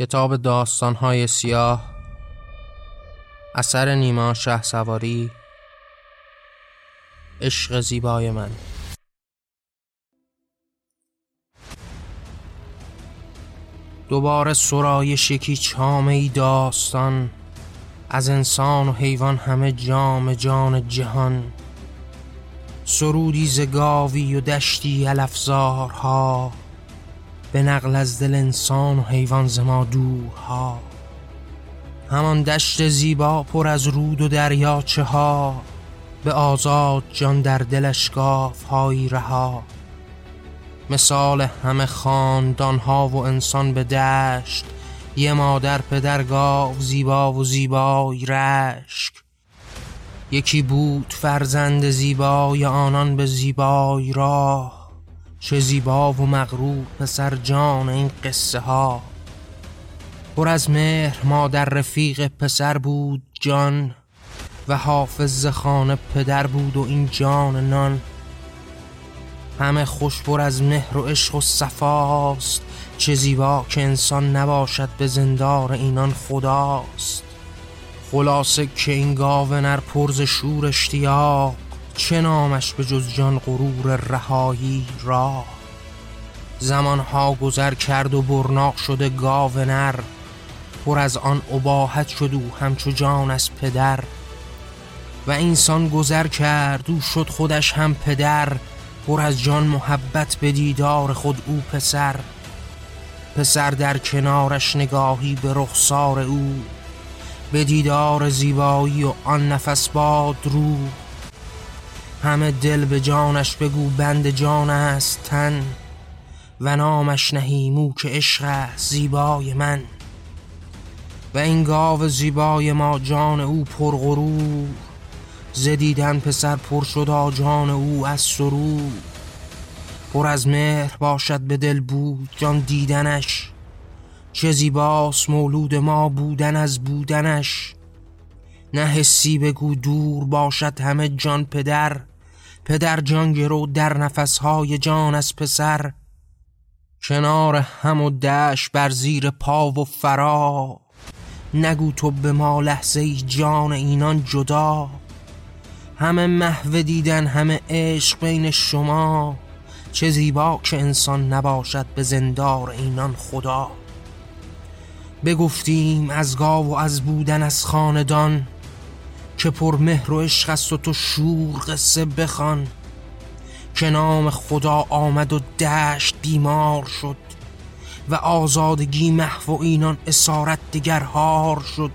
کتاب داستانهای سیاه اثر نیما شه سواری عشق زیبای من. دوباره سرایش یکی چامه داستان از انسان و حیوان همه جام جان جهان. سرودی ز گاوی و دشتی الافزارها به نقل از دل انسان و حیوان ز ما دورها. همان دشت زیبا پر از رود و دریاچه ها به آزاد جان در دلش گاف هایی رها. مثال همه خاندان ها و انسان به دشت یه مادر پدر گاو زیبا و زیبای رشک. یکی بود فرزند زیبای آنان به زیبای راه. چه زیبا و مغرور پسر جان این قصه ها. پر از مهر مادر رفیق پسر بود جان و حافظ خانه پدر بود و این جان نان. همه خوش پر از مهر و عشق و صفاست چه زیبا که انسان نباشد به زندار اینان خداست. خلاصه که این گاو نر پرز شور اشتیاق. چه نامش به جز جان غرور رهایی را؟ زمانها گذر کرد و برناق شده گاو نر پر از آن اباحت شد او همچو جان از پدر. و اینسان گذر کرد او شد خودش هم پدر پر از جان محبت به دیدار خود او پسر. پسر در کنارش نگاهی به رخسار او به دیدار زیبایی و آن نفس باد رو. همه دل به جانش بگو بند جان است تن و نامش نهیمو که عشق است زیبای من و این گاو زیبای ما جان او پرغرور زدیدن پسر پر شد جان او از سرور پر از مهر باشد به دل بود جان دیدنش چه زیباست مولود ما بودن از بودنش نه حسی بگو دور باشد همه جان پدر پدر جان گرو در نفسهای جان از پسر کنار هم و دش بر زیر پا و فرا. نگو تو به ما لحظه جان اینان جدا. همه محو دیدن همه عشق بین شما. چه زیبا که انسان نباشد به زندار اینان خدا. بگفتیم از گاو و از بودن از خاندان که پر مهر و عشق است و تو شور قصه بخوان. که نام خدا آمد و دشت بیمار شد و آزادگی محو و اینان اسارت دگرهار شد.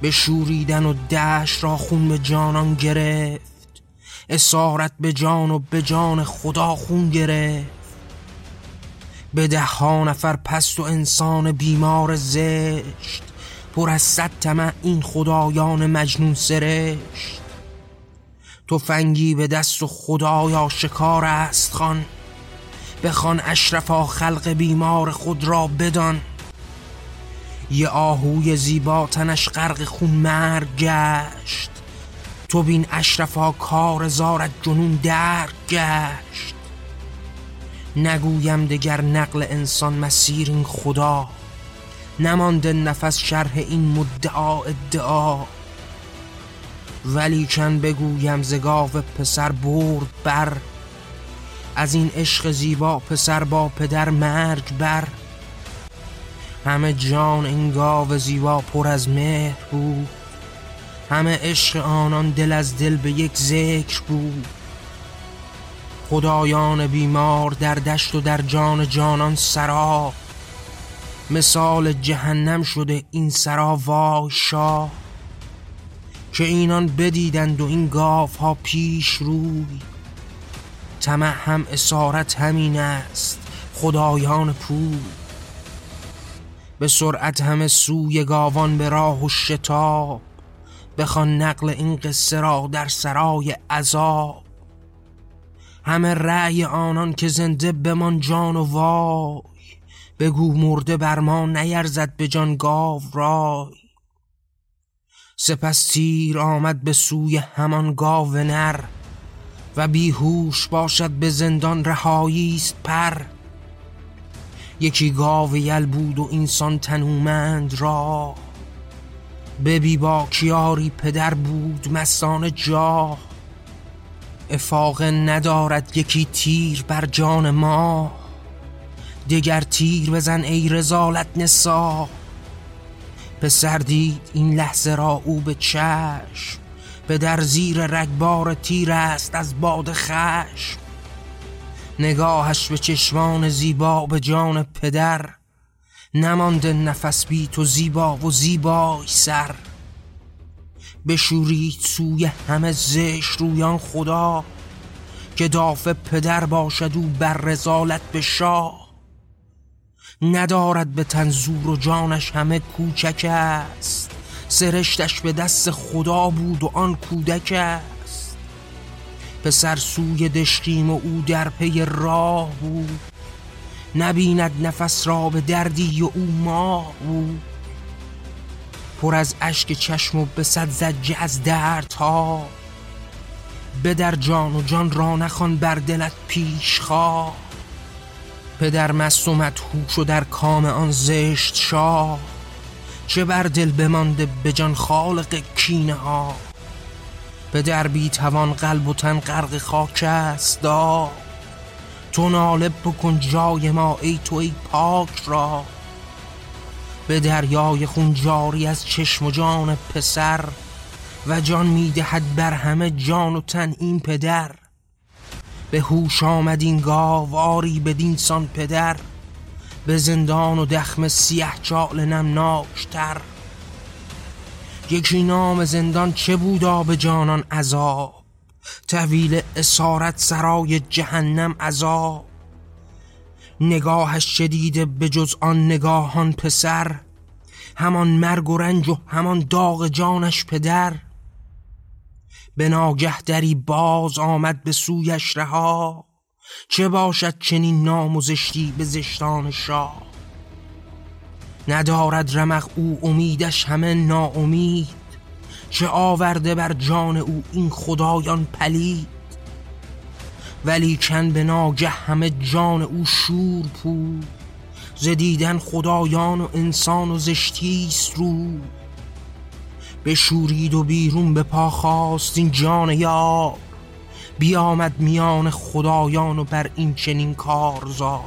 به شوریدن و دشت را خون به جانان گرفت اسارت به جان و به جان خدا خون گرفت. به ده ها نفر پست و انسان بیمار زشت پر از صد طمع این خدایان مجنون سرشت. فنگی به دست و خدایا شکار است خان. بخوان اشرفا خلق بیمار خود را بدان. یه آهوی زیبا تنش غرق خون مرگ گشت. تو بین اشرفا کار زارت جنون درک گشت. نگویم دگر نقل انسان مسیر این خدا. نمانده نفس شرح این مدعا ادعا. ولی چند بگویم زگاو پسر برد بر. از این عشق زیبا پسر با پدر مرگ بر. همه جان این گاو زیبا پر از مهر بود. همه عشق آنان دل از دل به یک ذکر بود. خدایان بیمار در دشت و در جان جانان سرا. مثال جهنم شده این سرا وای شاه که اینان بدیدند و این گاف ها پیش روی. طمع هم اسارت همین است خدایان پول. به سرعت همه سوی گاوان به راه و شتاب بخوان نقل این قصه را در سرای عذاب. همه رأی آنان که زنده بمان جان و وای. بگو مرده بر ما نیرزد به جان گاو رای. سپس تیر آمد به سوی همان گاو نر و بیهوش باشد به زندان رهایی است پر. یکی گاو یل بود و اینسان تنومند را. ببی با کیاری پدر بود مستان جا افاقه ندارد یکی تیر بر جان ما. دگر تیر بزن ای رزالت نسا. پسر دید این لحظه را او به چشم. به در زیر رگبار تیر است از باد خشم. نگاهش به چشمان زیبا به جان پدر. نمانده نفس بی تو زیبا و زیبای سر. بشورید سوی همه زشت رویان خدا. که دافع پدر باشد او بر رزالت به شاه. ندارد به تنزور و جانش همه کوچک است. سرشتش به دست خدا بود و آن کودک است. پسر سوی دشتیم و او در پی راه بود. نبیند نفس را به دردی و او ماه بود. پر از اشک چشم و به صد زجه از دردها. در جان و جان را نخوان بر دلت پیش خواه. پدر مست و مدهوش و در کام آن زشت شاه چه بر دل بمانده به جان خالق کینه ها. پدر بی توان قلب و تن غرق خاک است دا تو ناله بکن جای ما ای تو ای پاک را. به دریای خون جاری از چشم و جان پسر و جان می‌دهد بر همه جان و تن این پدر. به هوش آمد این گاواری بدین سان پدر. به زندان و دخم سیه چال نمناکتر یکی نام زندان چه بودا به جانان عذاب؟ طویل اسارت سرای جهنم عذاب. نگاهش شدیده به جز آن نگاهان پسر. همان مرگ و رنج و همان داغ جانش پدر. به ناگه دری باز آمد به سویش رها. چه باشد چنین ناموزشتی به زشتان شاه؟ ندارد رمق او امیدش همه ناامید. چه آورده بر جان او این خدایان پلید؟ ولی چند به ناگه همه جان او شور پود. زدیدن خدایان و انسان و زشتیست رو بشورید و بیرون به پا خواست این جان یا بیامد میان خدایان و بر این چنین کارزار.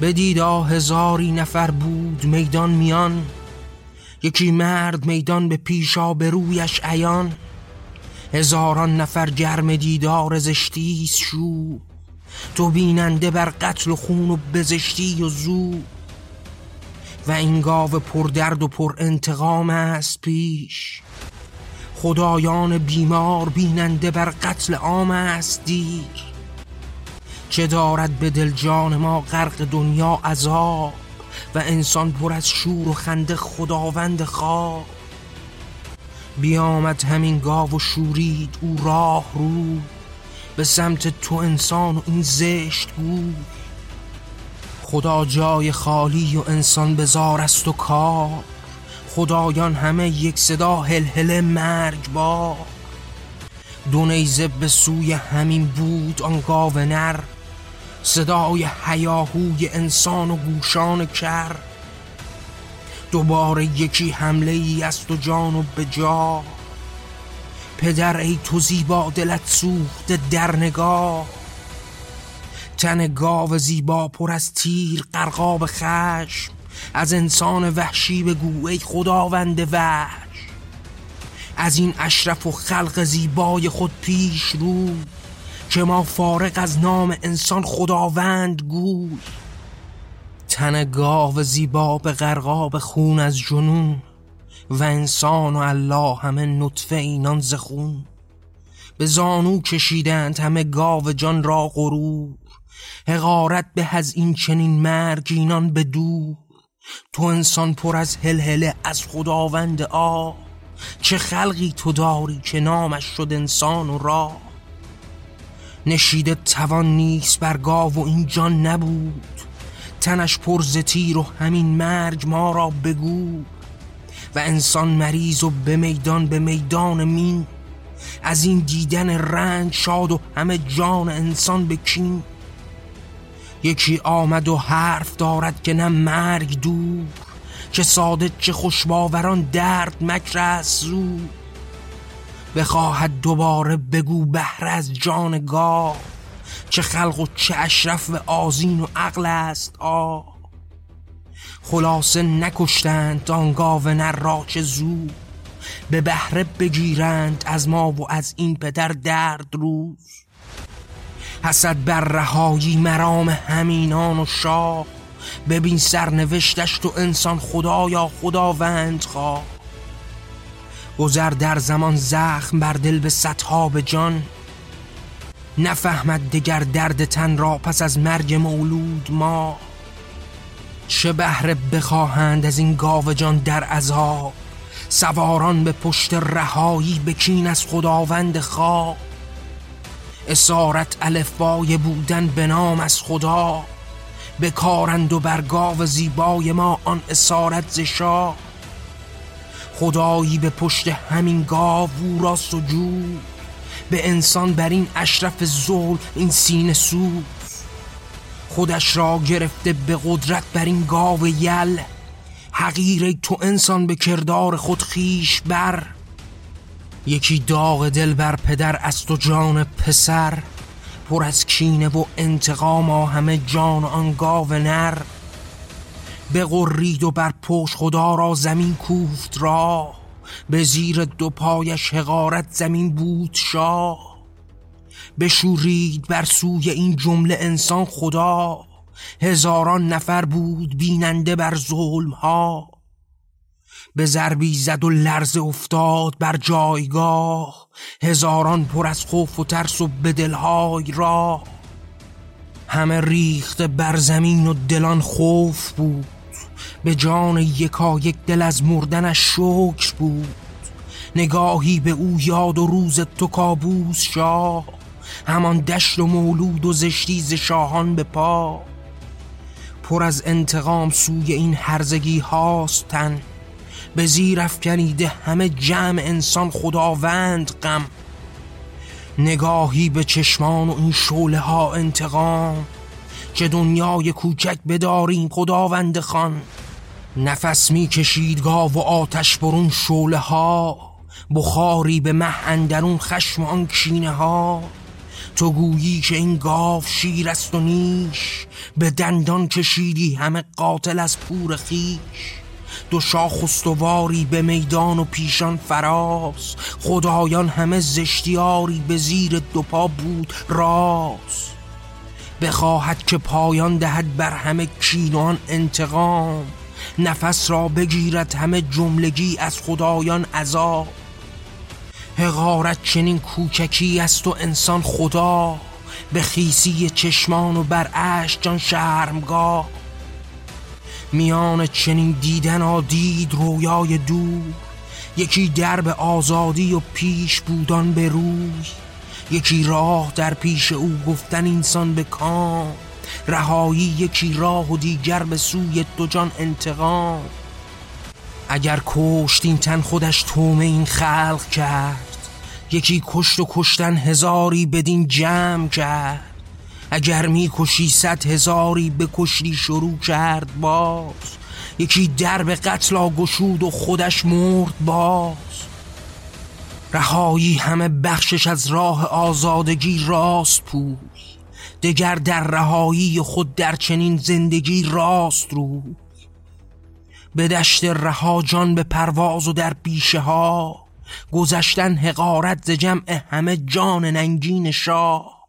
دیدا هزاری نفر بود میدان میان. یکی مرد میدان به پیشا به رویش عیان. هزاران نفر گرم دیدار زشتیست شو. تو بیننده بر قتل و خون و بزشتی و زو. و این گاو پر درد و پر انتقام است پیش. خدایان بیمار بیننده بر قتل عام است دیر. چه دارد به دل جان ما غرق دنیا عذاب و انسان پر از شور و خنده خداوند خواب. بیامد همین گاو و شورید او راه رو به سمت تو انسان و این زشت بود خدا جای خالی و انسان بزار است و کار. خدایان همه یک صدا هل مرگ با دو به سوی همین بود آن گاو نر. صدای حیاهوی انسان و گوشان کر. دوباره یکی حمله ای است و جان و به جا. پدر ای تو زیبا دلت سوخت در نگاه تن گاو زیبا پر از تیر قرقاب خشم. از انسان وحشی بگو ای خداوند وحش. از این اشرف و خلق زیبای خود پیش رو که ما فارق از نام انسان خداوند گوی. تن گاو زیبا به غرقاب خون از جنون و انسان و الله همه نطفه اینان زخون به زانو کشیدند همه گاو جان را غرور. حقارت به از این چنین مرگ اینان به دور تو انسان پر از هلهله از خداوند آ. چه خلقی تو داری که نامش شد انسان و را. نشیده توان نیست بر گاو و این جان نبود. تنش پر تیر و همین مرگ ما را بگو. و انسان مریض و به میدان به میدان مین از این دیدن رنج شاد و همه جان انسان بکین یکی آمد و حرف دارد که نه مرگ دور که ساده چه خوشباوران درد مکر است زود بخواهد دوباره بگو بهر از جان گاه چه خلق و چه اشرف و آزین و عقل است آه. خلاصه نکشتند آن گاو نر را چه زود به بهره بگیرند از ما و از این پدر درد روز حسد بر رهایی مرام همینان و شاه. ببین سرنوشتش تو انسان خدا یا خداوند خواه. گذر در زمان زخم بر دل به صدها به جان. نفهمد دگر درد تن را پس از مرگ مولود ما. چه بهره بخواهند از این گاو جان در عذاب؟ سواران به پشت رهایی بکین از خداوند خواب اسارت الفبای بودن به نام از خدا. بکارند و بر گاو زیبای ما آن اسارت زشا خدایی به پشت همین گاو او را سجود به انسان بر این اشرف زول این سینه سوز. خودش را گرفته به قدرت بر این گاو یل. حقیر تو انسان به کردار خود خیش بر. یکی داغ دل بر پدر است و جان پسر پر از کینه و انتقام همه جان آن گاو نر. بغرید و بر پشت خدا را زمین کوفت را به زیر دو پایش حقارت زمین بود شاه. بشورید بر سوی این جمله انسان خدا هزاران نفر بود بیننده بر ظلم ها به ضربی زد و لرز افتاد بر جایگاه. هزاران پر از خوف و ترس و به دلهای را همه ریخته بر زمین و دلان خوف بود. به جان یکا یک دل از مردنش شکر بود. نگاهی به او یاد و روز تو کابوس شاه. همان دشت و مولود و زشتی ز شاهان به پا. پر از انتقام سوی این هرزگی هاستن به زیر افکنیده همه جمع انسان خداوند غم. نگاهی به چشمان و این شوله ها انتقام. که دنیای کوچک بداریم خداوند خان. نفس می کشید گاو و آتش برون شوله ها. بخاری به مه اندرون خشم آن کینه ها. تو گویی که این گاو شیر است و نیش. به دندان کشیدی همه قاتل از پور خیش دو شاخ استواری به میدان و پیشان فراز. خدایان همه زشتیاری به زیر دو پا بود راز. بخواهد که پایان دهد بر همه کینوان انتقام. نفس را بگیرد همه جملگی از خدایان عذاب. حقارت چنین کوچکی است و انسان خدا. به خیسی چشمان و بر اش جان شرمگاه. میان چنین دیدن دید رویای دور یکی درب آزادی و پیش بودان به روی یکی راه در پیش او گفتن اینسان به کام رهایی یکی راه و دیگر به سوی دو جان انتقام. اگر کشت این تن خودش تومه این خلق کرد یکی کشت و کشتن هزاری بدین جمع کرد. اگر می‌کشی صد هزاری به کشتی شروع کرد باز. یکی درب قتلا گشود و خودش مرد باز. رهایی همه بخشش از راه آزادگی راست پوی دگر در رهایی خود در چنین زندگی راست رو به دشت رها جان به پرواز و در پیشه ها. گذشتن حقارت ز جمع همه جان ننگین شاه.